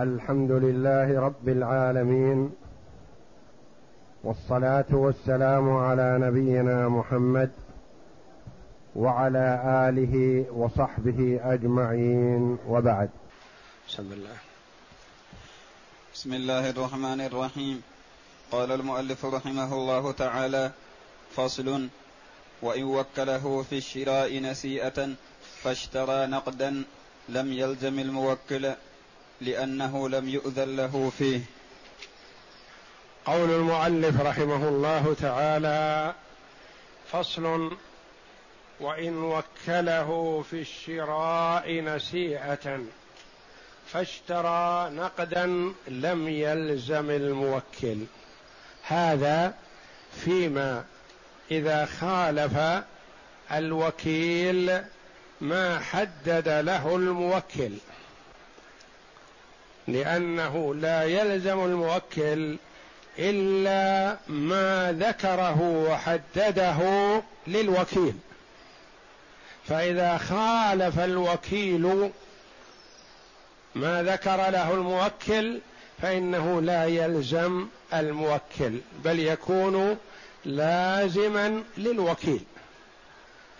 الحمد لله رب العالمين والصلاة والسلام على نبينا محمد وعلى آله وصحبه أجمعين وبعد. بسم الله. بسم الله الرحمن الرحيم. قال المؤلف رحمه الله تعالى فصل وإن وكله في الشراء نسيئة فاشترى نقدا لم يلزم الموكل. لأنه لم يؤذن له فيه. قول المؤلف رحمه الله تعالى فصل وإن وكله في الشراء نسيئة فاشترى نقدا لم يلزم الموكل. هذا فيما إذا خالف الوكيل ما حدد له الموكل. لأنه لا يلزم الموكل إلا ما ذكره وحدده للوكيل. فإذا خالف الوكيل ما ذكر له الموكل فإنه لا يلزم الموكل بل يكون لازما للوكيل.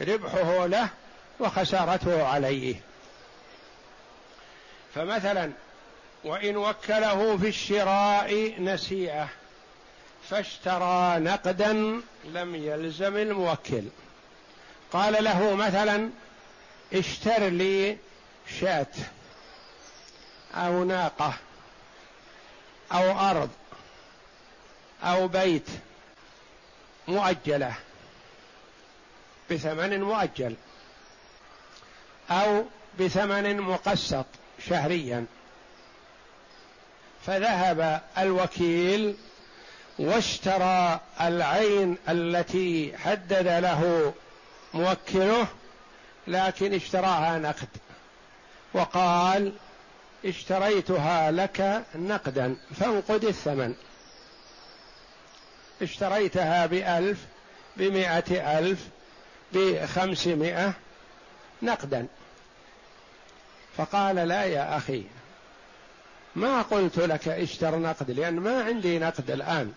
ربحه له وخسارته عليه. فمثلا وإن وكله في الشراء نسيئة فاشترى نقدا لم يلزم الموكل. قال له مثلا اشتر لي شاة أو ناقة أو أرض أو بيت مؤجلة بثمن مؤجل أو بثمن مقسط شهريا. فذهب الوكيل واشترى العين التي حدد له موكله لكن اشتراها نقد. وقال اشتريتها لك نقدا فانقد الثمن. اشتريتها بألف بمائة ألف بخمسمائة نقدا. فقال لا يا أخي ما قلت لك اشتر نقد لأن ما عندي نقد الآن.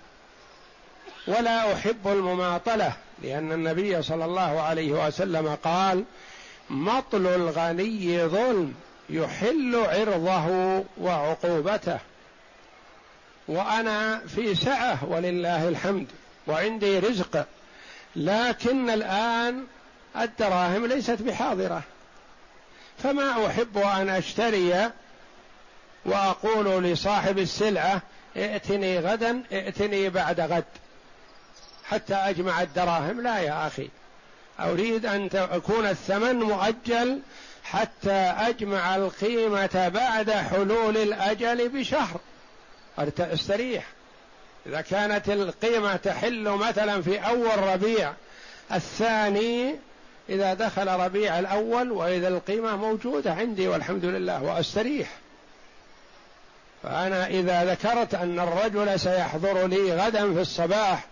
ولا أحب المماطلة لأن النبي صلى الله عليه وسلم قال مطل الغني ظلم يحل عرضه وعقوبته. وأنا في سعة ولله الحمد وعندي رزق لكن الآن الدراهم ليست بحاضرة. فما أحب أن أشتري وأقول لصاحب السلعة ائتني غدا ائتني بعد غد. حتى أجمع الدراهم. لا يا أخي. أريد أن يكون الثمن مؤجل حتى أجمع القيمة بعد حلول الأجل بشهر. استريح إذا كانت القيمة تحل مثلا في أول ربيع الثاني إذا دخل ربيع الأول وإذا القيمة موجودة عندي والحمد لله وأستريح. فأنا إذا ذكرت أن الرجل سيحضر لي غدا في الصباح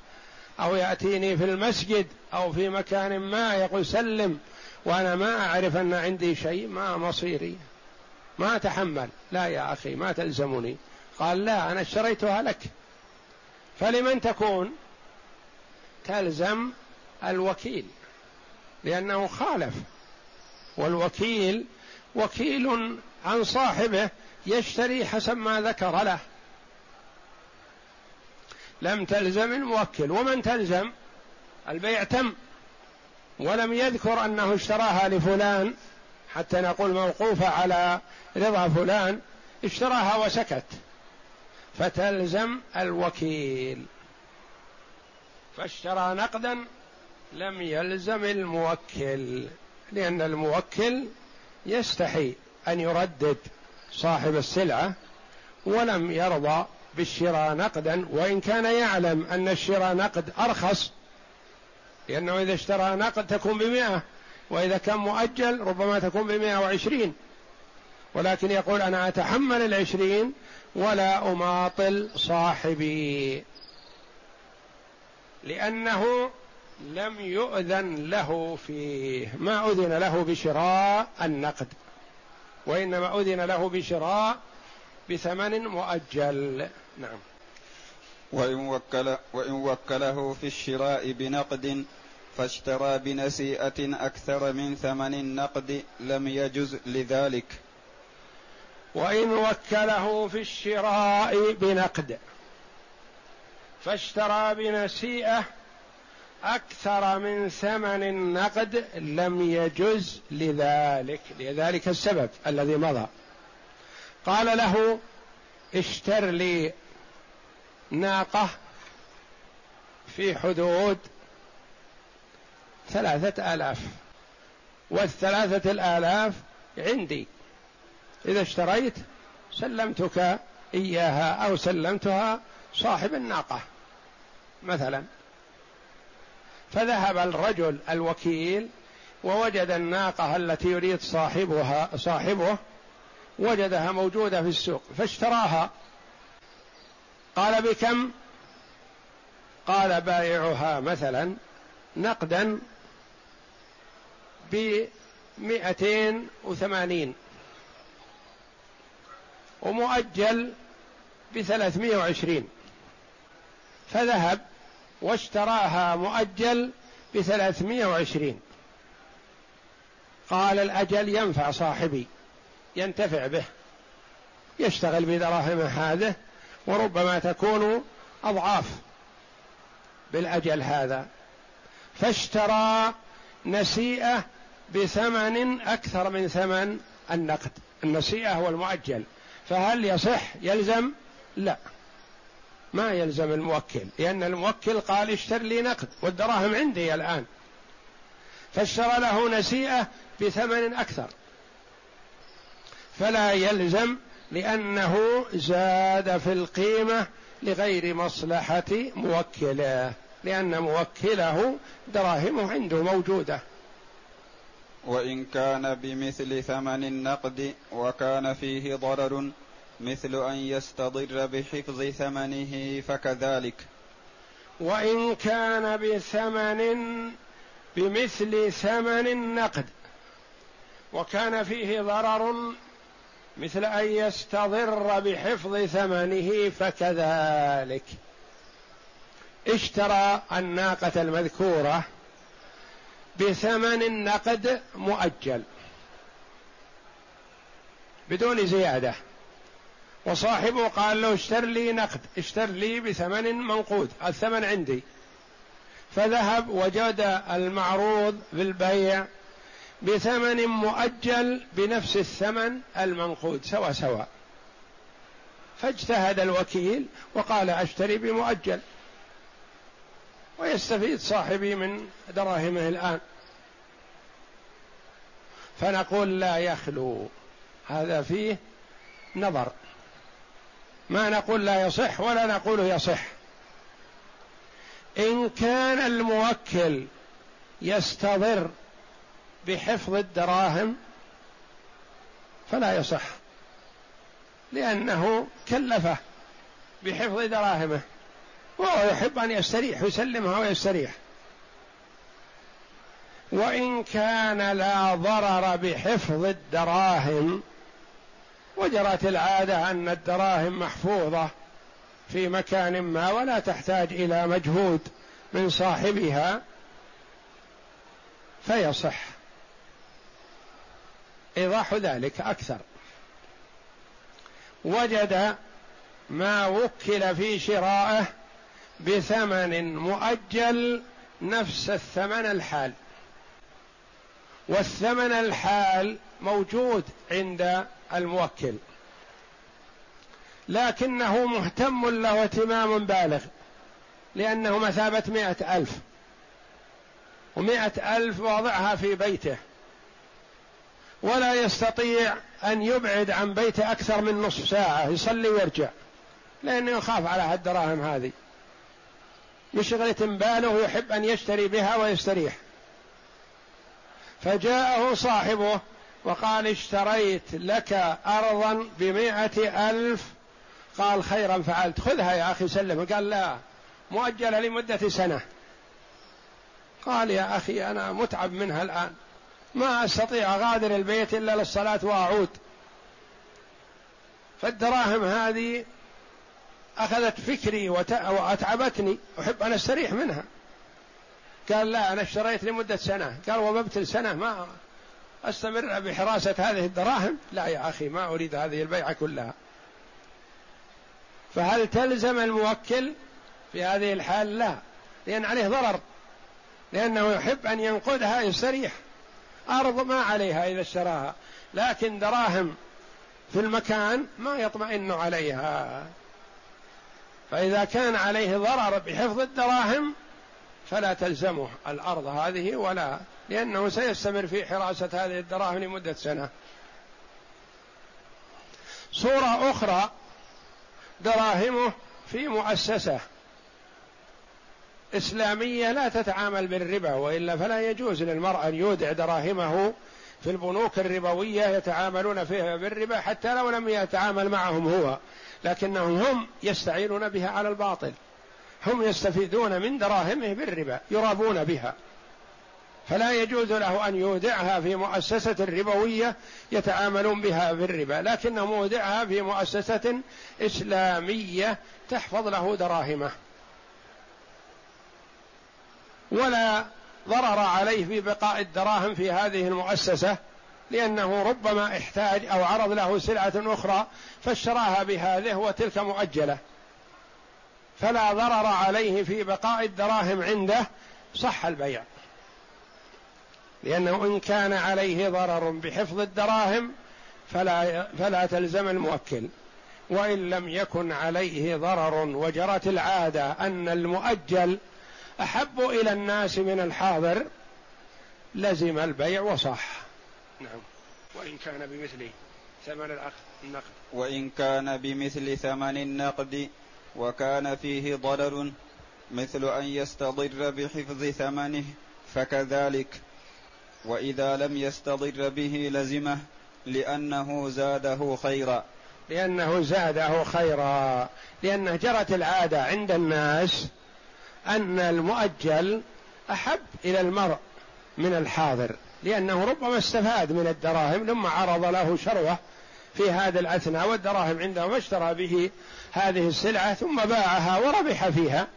أو يأتيني في المسجد أو في مكان ما يقول سلم وأنا ما أعرف أن عندي شيء ما مصيري ما أتحمل. لا يا أخي ما تلزمني. قال لا أنا اشتريتها لك. فلمن تكون؟ تلزم الوكيل لأنه خالف. والوكيل وكيل عن صاحبه. يشتري حسب ما ذكر له. لم تلزم الموكل. ومن تلزم؟ البيع تم. ولم يذكر أنه اشتراها لفلان. حتى نقول موقوفة على رضا فلان. اشتراها وسكت. فتلزم الوكيل. فاشترى نقدا لم يلزم الموكل. لأن الموكل يستحي أن يردد. صاحب السلعة ولم يرضى بالشراء نقدا وإن كان يعلم أن الشراء نقد أرخص لأنه إذا اشترى نقد تكون بمئة وإذا كان مؤجل ربما تكون بمئة وعشرين. ولكن يقول أنا أتحمل العشرين ولا أماطل صاحبي. لأنه لم يؤذن له فيه. ما أذن له بشراء النقد. وإنما أذن له بشراء بثمن مؤجل. نعم. وإن, وكل وإن وكله في الشراء بنقد فاشترى بنسيئة أكثر من ثمن النقد لم يجز لذلك. وإن وكله في الشراء بنقد فاشترى بنسيئة أكثر من ثمن النقد لم يجز لذلك لذلك السبب الذي مضى. قال له اشتر لي ناقة في حدود ثلاثة آلاف. والثلاثة الآلاف عندي. إذا اشتريت سلمتك إياها أو سلمتها صاحب الناقة مثلا. فذهب الرجل الوكيل ووجد الناقة التي يريد صاحبها صاحبه وجدها موجودة في السوق فاشتراها. قال بكم؟ قال بائعها مثلا نقدا بمئتين وثمانين ومؤجل بثلاثمائة وعشرين. فذهب واشتراها مؤجل بثلاثمائة وعشرين. قال الأجل ينفع صاحبي ينتفع به يشتغل بدراهم هذه وربما تكون أضعاف بالأجل هذا. فاشترى نسيئة بثمن أكثر من ثمن النقد. النسيئة هو المؤجل. فهل يصح؟ يلزم؟ لا. ما يلزم الموكل لأن الموكل قال اشتر لي نقد والدراهم عندي الآن. فاشترى له نسيئة بثمن أكثر. فلا يلزم لأنه زاد في القيمة لغير مصلحة موكله لأن موكله دراهمه عنده موجودة. وإن كان بمثل ثمن النقد وكان فيه ضرر مثل أن يستضر بحفظ ثمنه فكذلك. وإن كان بثمن بمثل ثمن النقد. وكان فيه ضرر مثل أن يستضر بحفظ ثمنه فكذلك. اشترى الناقة المذكورة بثمن النقد مؤجل بدون زيادة. وصاحبه قال له اشتر لي نقد اشتر لي بثمن منقود الثمن عندي. فذهب وجد المعروض بالبيع بثمن مؤجل بنفس الثمن المنقود سوا سوا. فاجتهد الوكيل وقال أشتري بمؤجل. ويستفيد صاحبي من دراهمه الآن. فنقول لا يخلو هذا فيه نظر. ما نقول لا يصح ولا نقول يصح. إن كان الموكل يستضر بحفظ الدراهم فلا يصح لأنه كلفه بحفظ دراهمه وهو يحب أن يستريح يسلمها ويستريح. وإن كان لا ضرر بحفظ الدراهم وجرت العادة أن الدراهم محفوظة في مكان ما ولا تحتاج إلى مجهود من صاحبها فيصح. إيضاح ذلك أكثر. وجد ما وكل في شرائه بثمن مؤجل نفس الثمن الحال. والثمن الحال موجود عند الموكل. لكنه مهتم له اهتمام بالغ لأنه مثابة مئة ألف. ومئة ألف واضعها في بيته. ولا يستطيع أن يبعد عن بيته أكثر من نصف ساعة يصلي ويرجع لأنه يخاف على الدراهم هذه. يشغلة باله يحب أن يشتري بها ويستريح. فجاءه صاحبه وقال اشتريت لك أرضا بمائة ألف. قال خيرا فعلت. خذها يا أخي سلم. قال لا مؤجلة لمدة سنة. قال يا أخي أنا متعب منها الآن. ما أستطيع أغادر البيت إلا للصلاة وأعود. فالدراهم هذه أخذت فكري وأتعبتني. أحب أن أستريح منها. قال لا أنا اشتريت لمدة سنة. قال وببتل سنة ما أستمر بحراسة هذه الدراهم؟ لا يا أخي ما أريد هذه البيعة كلها. فهل تلزم الموكل في هذه الحال؟ لا لأن عليه ضرر لأنه يحب أن ينقذها يستريح. أرض ما عليها إذا اشتراها لكن دراهم في المكان ما يطمئن عليها. فإذا كان عليه ضرر بحفظ الدراهم فلا تلزمه الأرض هذه ولا لأنه سيستمر في حراسة هذه الدراهم لمدة سنة. صورة أخرى دراهمه في مؤسسة إسلامية لا تتعامل بالربا وإلا فلا يجوز للمرء أن يودع دراهمه في البنوك الربوية يتعاملون فيها بالربا حتى لو لم يتعامل معهم هو لكنهم هم يستعينون بها على الباطل. هم يستفيدون من دراهمه بالربا يرابون بها. فلا يجوز له أن يودعها في مؤسسة ربوية يتعاملون بها بالربا لكنه مودعها في مؤسسة إسلامية تحفظ له دراهمه. ولا ضرر عليه في بقاء الدراهم في هذه المؤسسة لأنه ربما احتاج أو عرض له سلعة أخرى فاشتراها بهذه وتلك مؤجلة. فلا ضرر عليه في بقاء الدراهم عنده صح البيع. لأنه إن كان عليه ضرر بحفظ الدراهم فلا فلا تلزم الموكل. وإن لم يكن عليه ضرر وجرت العادة أن المؤجل أحب إلى الناس من الحاضر لزم البيع وصح. نعم. وإن كان بمثله ثمن النقد. وإن كان بمثل ثمن النقد وكان فيه ضرر مثل أن يستضر بحفظ ثمنه فكذلك. وإذا لم يستضر به لزمه لأنه زاده خيرا. لأنه زاده خيرا. لأنه جرت العادة عند الناس أن المؤجل أحب إلى المرء من الحاضر لأنه ربما استفاد من الدراهم ثم عرض له شروة في هذا الأثناء والدراهم عنده واشترى به هذه السلعة ثم باعها وربح فيها.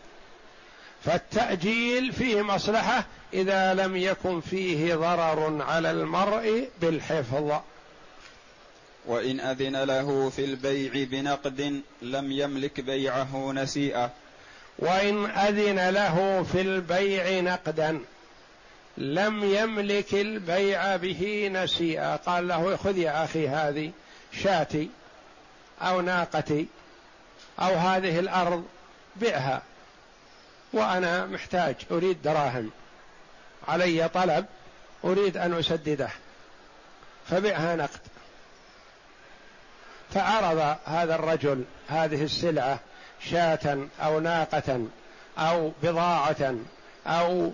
فالتأجيل فيه مصلحة إذا لم يكن فيه ضرر على المرء بالحفظ. وإن أذن له في البيع بنقد لم يملك بيعه نسيئة. وإن أذن له في البيع نقدا لم يملك البيع به نسيئا قال له خذ يا أخي هذه. شاتي أو ناقتي أو هذه الأرض بعها وأنا محتاج أريد دراهم. علي طلب أريد أن أسدده. فبعها نقد. فعرض هذا الرجل هذه السلعة شاة أو ناقة أو بضاعة أو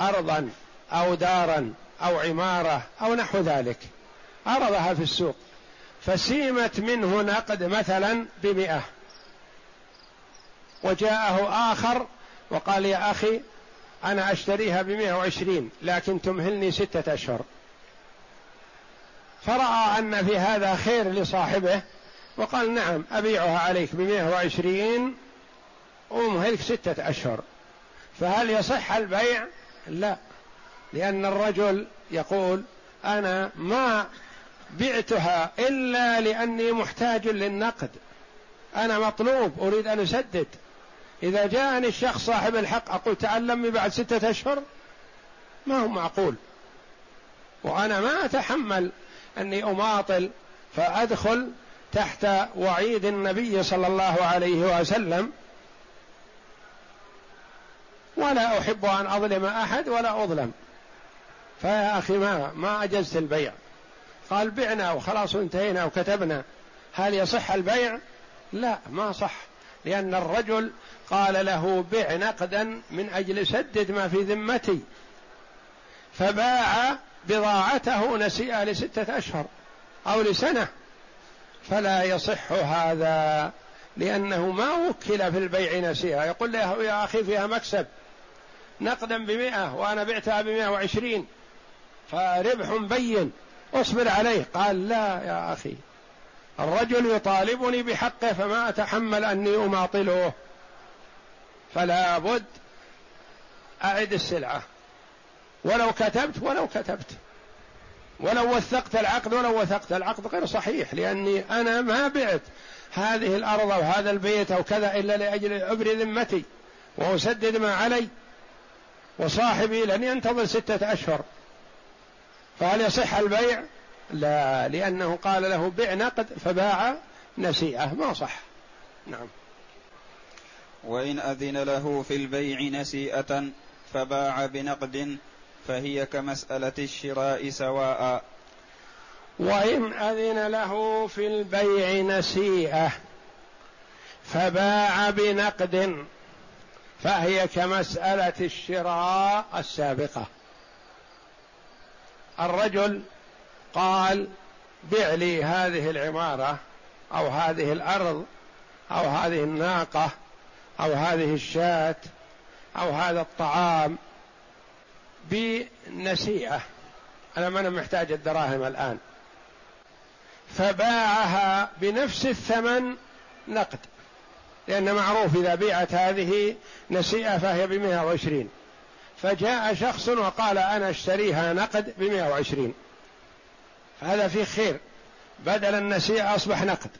أرضا أو دارا أو عمارة أو نحو ذلك. عرضها في السوق. فسيمت منه نقد مثلا بمئة. وجاءه آخر وقال يا أخي أنا أشتريها بمئة وعشرين لكن تمهلني ستة أشهر. فرأى أن في هذا خير لصاحبه وقال نعم أبيعها عليك بمئة وعشرين ومهلك ستة أشهر. فهل يصح البيع؟ لا لأن الرجل يقول أنا ما بعتها إلا لأني محتاج للنقد. أنا مطلوب أريد أن أسدد. إذا جاءني الشخص صاحب الحق أقول تعلمني بعد ستة أشهر؟ ما هو معقول وأنا ما أتحمل أني أماطل فأدخل تحت وعيد النبي صلى الله عليه وسلم. ولا أحب أن أظلم أحد ولا أظلم. فيا أخي ما ما أجزت البيع. قال بعنا وخلاص انتهينا وكتبنا. هل يصح البيع؟ لا ما صح. لأن الرجل قال له بع نقدا من أجل سدد ما في ذمتي. فباع بضاعته نسيئة لستة أشهر أو لسنة. فلا يصح هذا لأنه ما وكل في البيع نسيئة. يقول له يا أخي فيها مكسب. نقدا بمئة وأنا بعتها بمئة وعشرين. فربح بين. اصبر عليه. قال لا يا أخي الرجل يطالبني بحقه فما أتحمل أني أماطله. فلا بد أعد السلعة. ولو كتبت ولو كتبت. ولو وثقت العقد ولو وثقت العقد غير صحيح لأني أنا ما بعت هذه الأرض أو هذا البيت أو كذا إلا لأجل أبري ذمتي وأسدد ما علي وصاحبي لن ينتظر ستة أشهر. فهل يصح البيع؟ لا لأنه قال له بع نقد فباع نسيئة ما صح. نعم. وإن أذن له في البيع نسيئة فباع بنقد فهي كمسألة الشراء سواء. وإن أذن له في البيع نسيئة فباع بنقد فهي كمسألة الشراء السابقة. الرجل قال بع لي هذه العمارة أو هذه الأرض أو هذه الناقة أو هذه الشاة أو هذا الطعام بنسيئة. أنا ما أنا محتاج الدراهم الآن. فباعها بنفس الثمن نقد لأن معروف إذا بيعت هذه نسيئة فهي بمئة وعشرين. فجاء شخص وقال أنا أشتريها نقد بمئة وعشرين. فهذا فيه خير. بدل النسيئة أصبح نقد.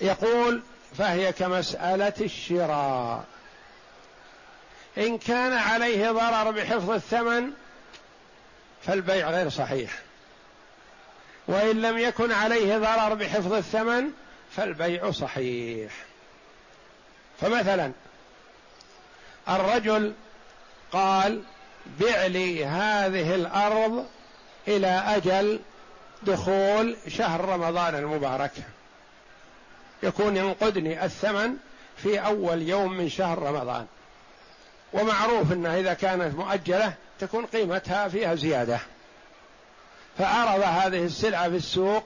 يقول فهي كمسألة الشراء. إن كان عليه ضرر بحفظ الثمن فالبيع غير صحيح. وإن لم يكن عليه ضرر بحفظ الثمن فالبيع صحيح. فمثلا الرجل قال بع لي هذه الأرض إلى أجل دخول شهر رمضان المبارك. يكون ينقدني الثمن في أول يوم من شهر رمضان. ومعروف إنها إذا كانت مؤجلة تكون قيمتها فيها زيادة. فعرض هذه السلعة في السوق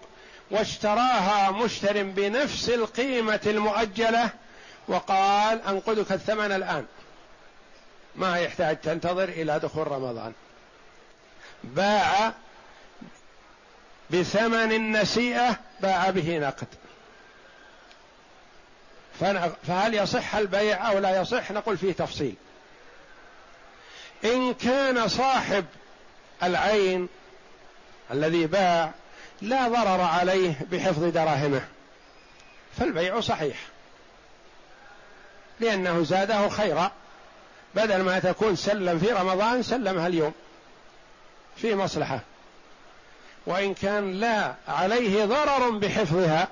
واشتراها مشتر بنفس القيمة المؤجلة وقال انقذك الثمن الآن. ما يحتاج تنتظر إلى دخول رمضان. باع بثمن النسيئة باع به نقد. فهل يصح البيع أو لا يصح؟ نقول فيه تفصيل. إن كان صاحب العين الذي باع لا ضرر عليه بحفظ دراهمه فالبيع صحيح. لأنه زاده خيرا. بدل ما تكون سلم في رمضان سلمها اليوم. في مصلحة. وإن كان لا عليه ضرر بحفظها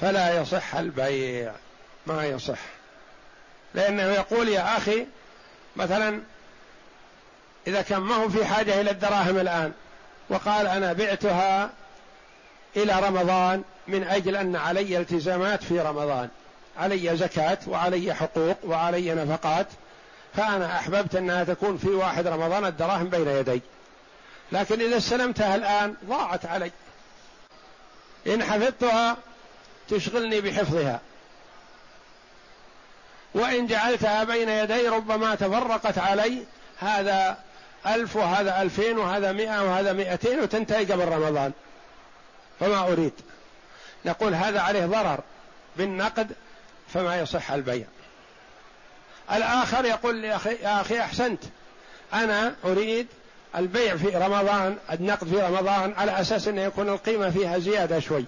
فلا يصح البيع. ما يصح. لأنه يقول يا أخي مثلا إذا كان ما هو في حاجة إلى الدراهم الآن وقال أنا بعتها إلى رمضان من أجل أن علي التزامات في رمضان. علي زكاة وعلي حقوق وعلي نفقات فأنا أحببت أنها تكون في واحد رمضان الدراهم بين يدي. لكن إذا استلمتها الآن ضاعت علي. إن حفظتها تشغلني بحفظها. وإن جعلتها بين يدي ربما تفرقت علي هذا ألف وهذا ألفين وهذا مئة وهذا مئتين وتنتهي قبل رمضان. فما أريد. نقول هذا عليه ضرر. بالنقد فما يصح البيع. الآخر يقول يا أخي, يا أخي أحسنت. أنا أريد البيع في رمضان النقد في رمضان على أساس أن يكون القيمة فيها زيادة شوي.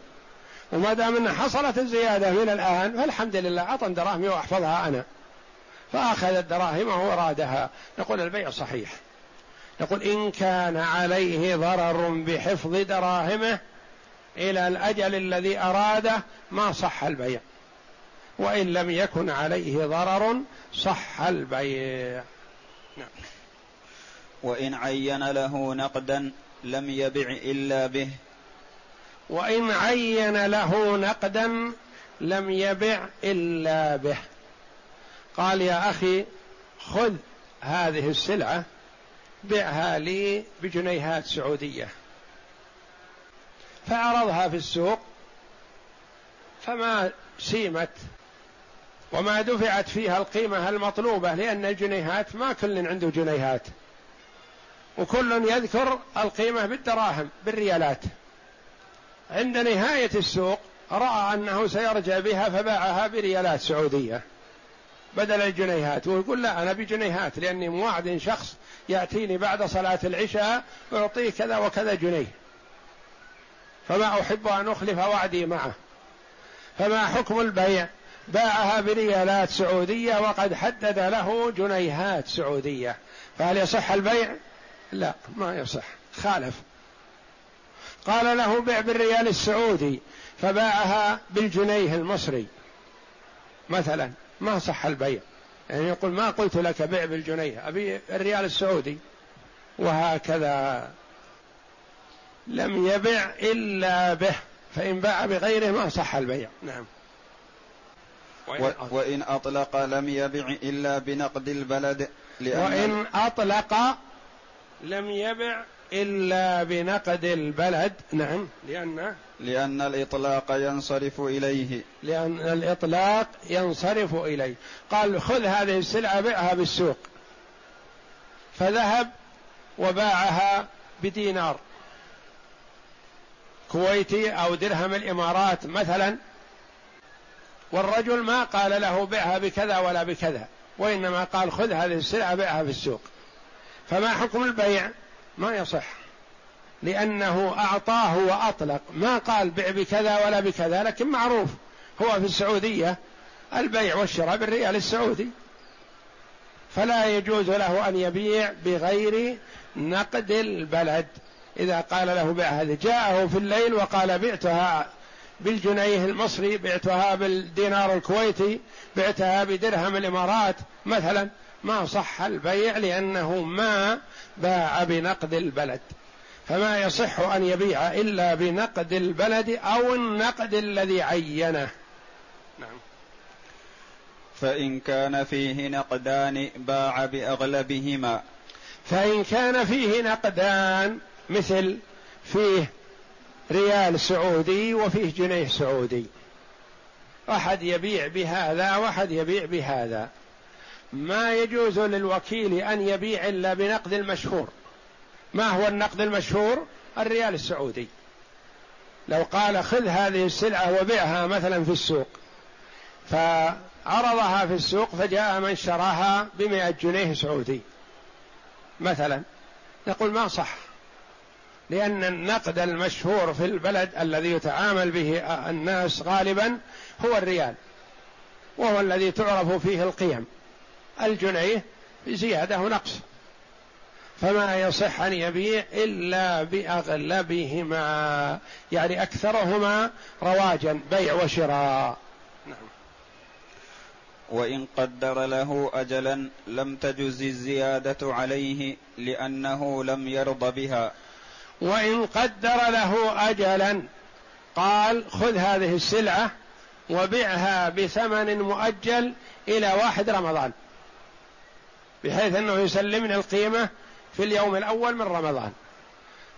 وما دام أن حصلت الزيادة من الآن فالحمد لله أعطى دراهمي وأحفظها أنا. فأخذ الدراهم وأرادها. نقول البيع صحيح. نقول إن كان عليه ضرر بحفظ دراهمه إلى الأجل الذي أراده ما صح البيع. وإن لم يكن عليه ضرر صح البيع. نعم. وإن عين له نقدا لم يبع إلا به. وإن عين له نقدا لم يبع إلا به. قال يا أخي خذ هذه السلعة بعها لي بجنيهات سعودية. فعرضها في السوق فما سيمت وما دفعت فيها القيمة المطلوبة لأن الجنيهات ما كل عنده جنيهات. وكل يذكر القيمة بالدراهم بالريالات. عند نهاية السوق رأى أنه سيرجع بها فباعها بريالات سعودية بدل الجنيهات. ويقول لا أنا بجنيهات لأني موعد شخص يأتيني بعد صلاة العشاء ويعطيه كذا وكذا جنيه. فما أحب أن أخلف وعدي معه. فما حكم البيع؟ باعها بريالات سعودية وقد حدد له جنيهات سعودية. فهل يصح البيع؟ لا ما يصح. خالف. قال له بيع بالريال السعودي فباعها بالجنيه المصري. مثلا ما صح البيع. يعني يقول ما قلت لك بيع بالجنيه أبي الريال السعودي. وهكذا. لم يبع إلا به فإن باع بغيره ما صح البيع. نعم. وإن, وإن أطلق لم يبع إلا بنقد البلد لأن وإن أطلق لم يبع إلا بنقد البلد نعم لأن لأن الإطلاق ينصرف إليه. لأن الإطلاق ينصرف إليه. قال خذ هذه السلعة بيعها بالسوق. فذهب وباعها بدينار. كويتي أو درهم الإمارات مثلا والرجل ما قال له بيعها بكذا ولا بكذا وإنما قال خذ هذه السلعة بيعها في السوق. فما حكم البيع؟ ما يصح. لأنه أعطاه وأطلق. ما قال بع بكذا ولا بكذا لكن معروف. هو في السعودية البيع والشراء بالريال السعودي. فلا يجوز له أن يبيع بغير نقد البلد. إذا قال له بع هذه جاءه في الليل وقال بعتها بالجنيه المصري بعتها بالدينار الكويتي بعتها بدرهم الإمارات. مثلا ما صح البيع لأنه ما باع بنقد البلد. فما يصح أن يبيع إلا بنقد البلد أو النقد الذي عينه. نعم. فإن كان فيه نقدان باع بأغلبهما. فإن كان فيه نقدان مثل فيه ريال سعودي وفيه جنيه سعودي. أحد يبيع بهذا وأحد يبيع بهذا. ما يجوز للوكيل أن يبيع إلا بنقد المشهور. ما هو النقد المشهور؟ الريال السعودي. لو قال خذ هذه السلعة وبيعها مثلا في السوق. فعرضها في السوق فجاء من شراها بمئة جنيه سعودي. مثلا. نقول ما صح. لأن النقد المشهور في البلد الذي يتعامل به الناس غالبا هو الريال وهو الذي تعرف فيه القيم. الجنيه زيادة ونقص. فما يصح ان يبيع إلا بأغلبهما يعني أكثرهما رواجا بيع وشراء. نعم. وإن قدر له اجلا لم تجز الزيادة عليه لأنه لم يرض بها. وإن قدر له اجلا قال خذ هذه السلعة وبعها بثمن مؤجل إلى واحد رمضان بحيث أنه يسلمني القيمة في اليوم الأول من رمضان.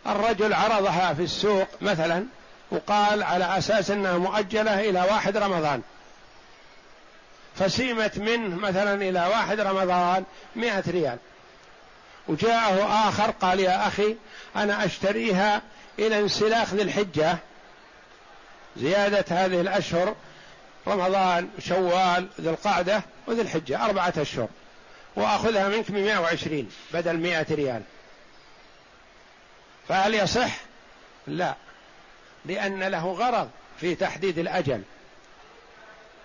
الرجل عرضها في السوق مثلا وقال على أساس أنها مؤجلة إلى واحد رمضان. فسيمت منه مثلا إلى واحد رمضان مئة ريال. وجاءه آخر قال يا أخي أنا أشتريها إلى انسلاخ ذي الحجة. زيادة هذه الأشهر رمضان شوال ذي القعدة وذي الحجة أربعة أشهر. وأخذها منك بمائة وعشرين بدل مائة ريال. فهل يصح؟ لا. لأن له غرض في تحديد الأجل.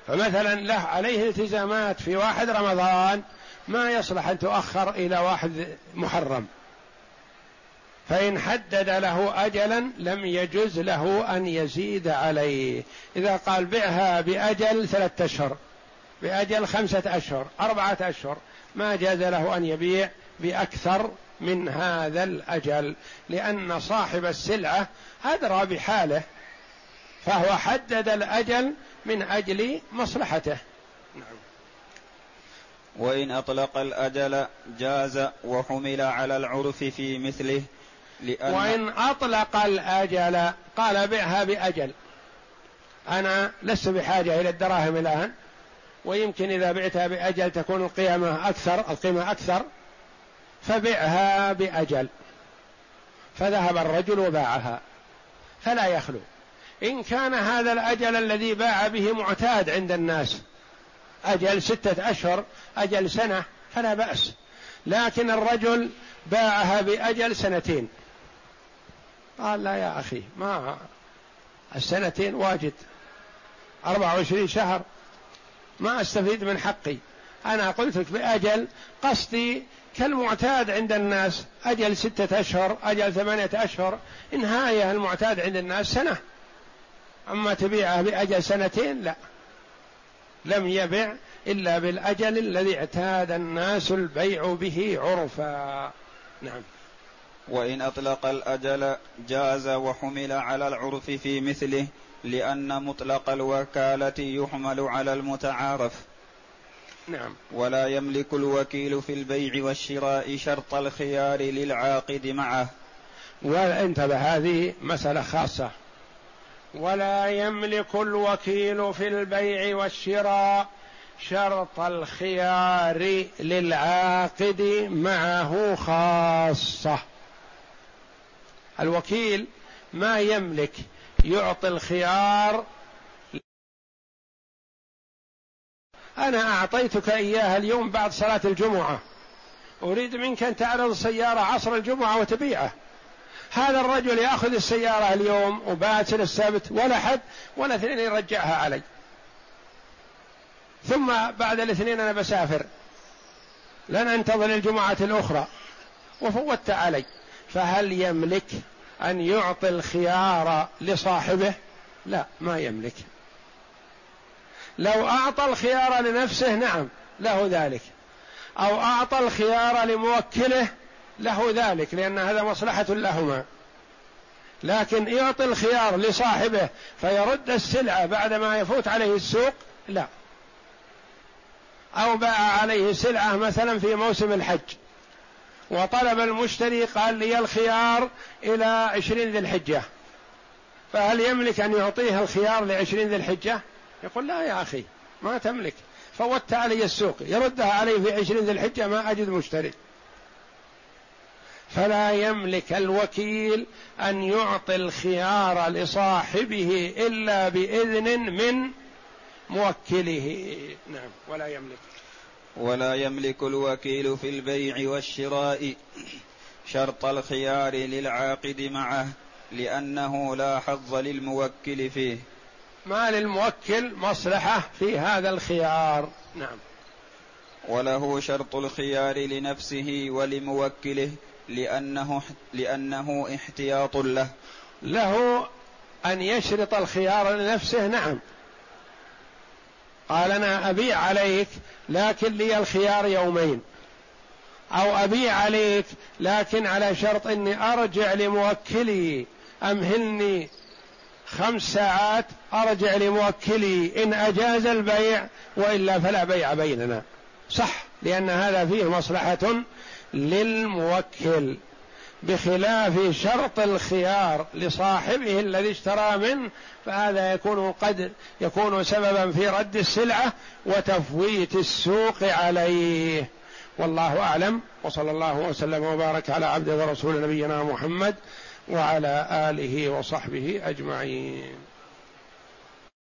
فمثلا له عليه التزامات في واحد رمضان ما يصلح أن تؤخر إلى واحد محرم. فإن حدد له أجلا لم يجز له أن يزيد عليه. إذا قال بعها بأجل ثلاثة أشهر بأجل خمسة أشهر أربعة أشهر ما جاز له أن يبيع بأكثر من هذا الأجل. لأن صاحب السلعة أدرى بحاله فهو حدد الأجل من أجل مصلحته. نعم. وإن أطلق الأجل جاز وحمل على العرف في مثله لأن وإن أطلق الأجل قال بعها بأجل. أنا لست بحاجة إلى الدراهم الآن. ويمكن إذا بعتها بأجل تكون القيمة أكثر القيمة أكثر. فبعها بأجل. فذهب الرجل وباعها. فلا يخلو. إن كان هذا الأجل الذي باع به معتاد عند الناس أجل ستة أشهر أجل سنة فلا بأس. لكن الرجل باعها بأجل سنتين. قال لا يا أخي ما السنتين واجد. أربعة وعشرين شهر. ما أستفيد من حقي. أنا قلت لك بأجل قصدي كالمعتاد عند الناس. أجل ستة أشهر أجل ثمانية أشهر. نهاية المعتاد عند الناس سنة. أما تبيعه بأجل سنتين لا. لم يبع إلا بالأجل الذي اعتاد الناس البيع به عرفا. نعم. وإن أطلق الأجل جاز وحمل على العرف في مثله لأن مطلق الوكالة يحمل على المتعارف. نعم. ولا يملك الوكيل في البيع والشراء شرط الخيار للعاقد معه. وانتبه هذه مسألة خاصة. ولا يملك الوكيل في البيع والشراء شرط الخيار للعاقد معه خاصة. الوكيل ما يملك يعطي الخيار. أنا أعطيتك إياها اليوم بعد صلاة الجمعة. أريد منك أن تعرض السيارة عصر الجمعة وتبيعه. هذا الرجل يأخذ السيارة اليوم وباكر السبت ولا حد ولا اثنين يرجعها علي. ثم بعد الاثنين أنا بسافر. لن أنتظر الجمعة الأخرى. وفوت علي. فهل يملك أن يعطي الخيار لصاحبه؟ لا ما يملك. لو أعطى الخيار لنفسه نعم له ذلك. أو أعطى الخيار لموكله له ذلك لأن هذا مصلحة لهما. لكن يعطي الخيار لصاحبه فيرد السلعة بعد ما يفوت عليه السوق؟ لا. أو باع عليه سلعة مثلا في موسم الحج. وطلب المشتري قال لي الخيار إلى عشرين ذي الحجة. فهل يملك أن يعطيه الخيار لعشرين ذي الحجة؟ يقول لا يا أخي ما تملك. فوت علي السوق يردها علي في عشرين ذي الحجة ما أجد مشتري. فلا يملك الوكيل أن يعطي الخيار لصاحبه إلا بإذن من موكله. نعم ولا يملك. ولا يملك الوكيل في البيع والشراء شرط الخيار للعاقد معه لأنه لا حظ للموكل فيه. ما للموكل مصلحة في هذا الخيار. نعم. وله شرط الخيار لنفسه ولموكله لأنه لأنه احتياط له. له أن يشرط الخيار لنفسه نعم. قال أنا أبيع عليك لكن لي الخيار يومين. أو أبيع عليك لكن على شرط إني أرجع لموكلي. أمهلني خمس ساعات أرجع لموكلي. إن أجاز البيع وإلا فلا بيع بيننا. صح لأن هذا فيه مصلحة. للموكل بخلاف شرط الخيار لصاحبه الذي اشترى منه فهذا يكون قد يكون سببا في رد السلعة وتفويت السوق عليه. والله أعلم وصلى الله وسلم وبارك على عبده ورسول نبينا محمد وعلى آله وصحبه أجمعين.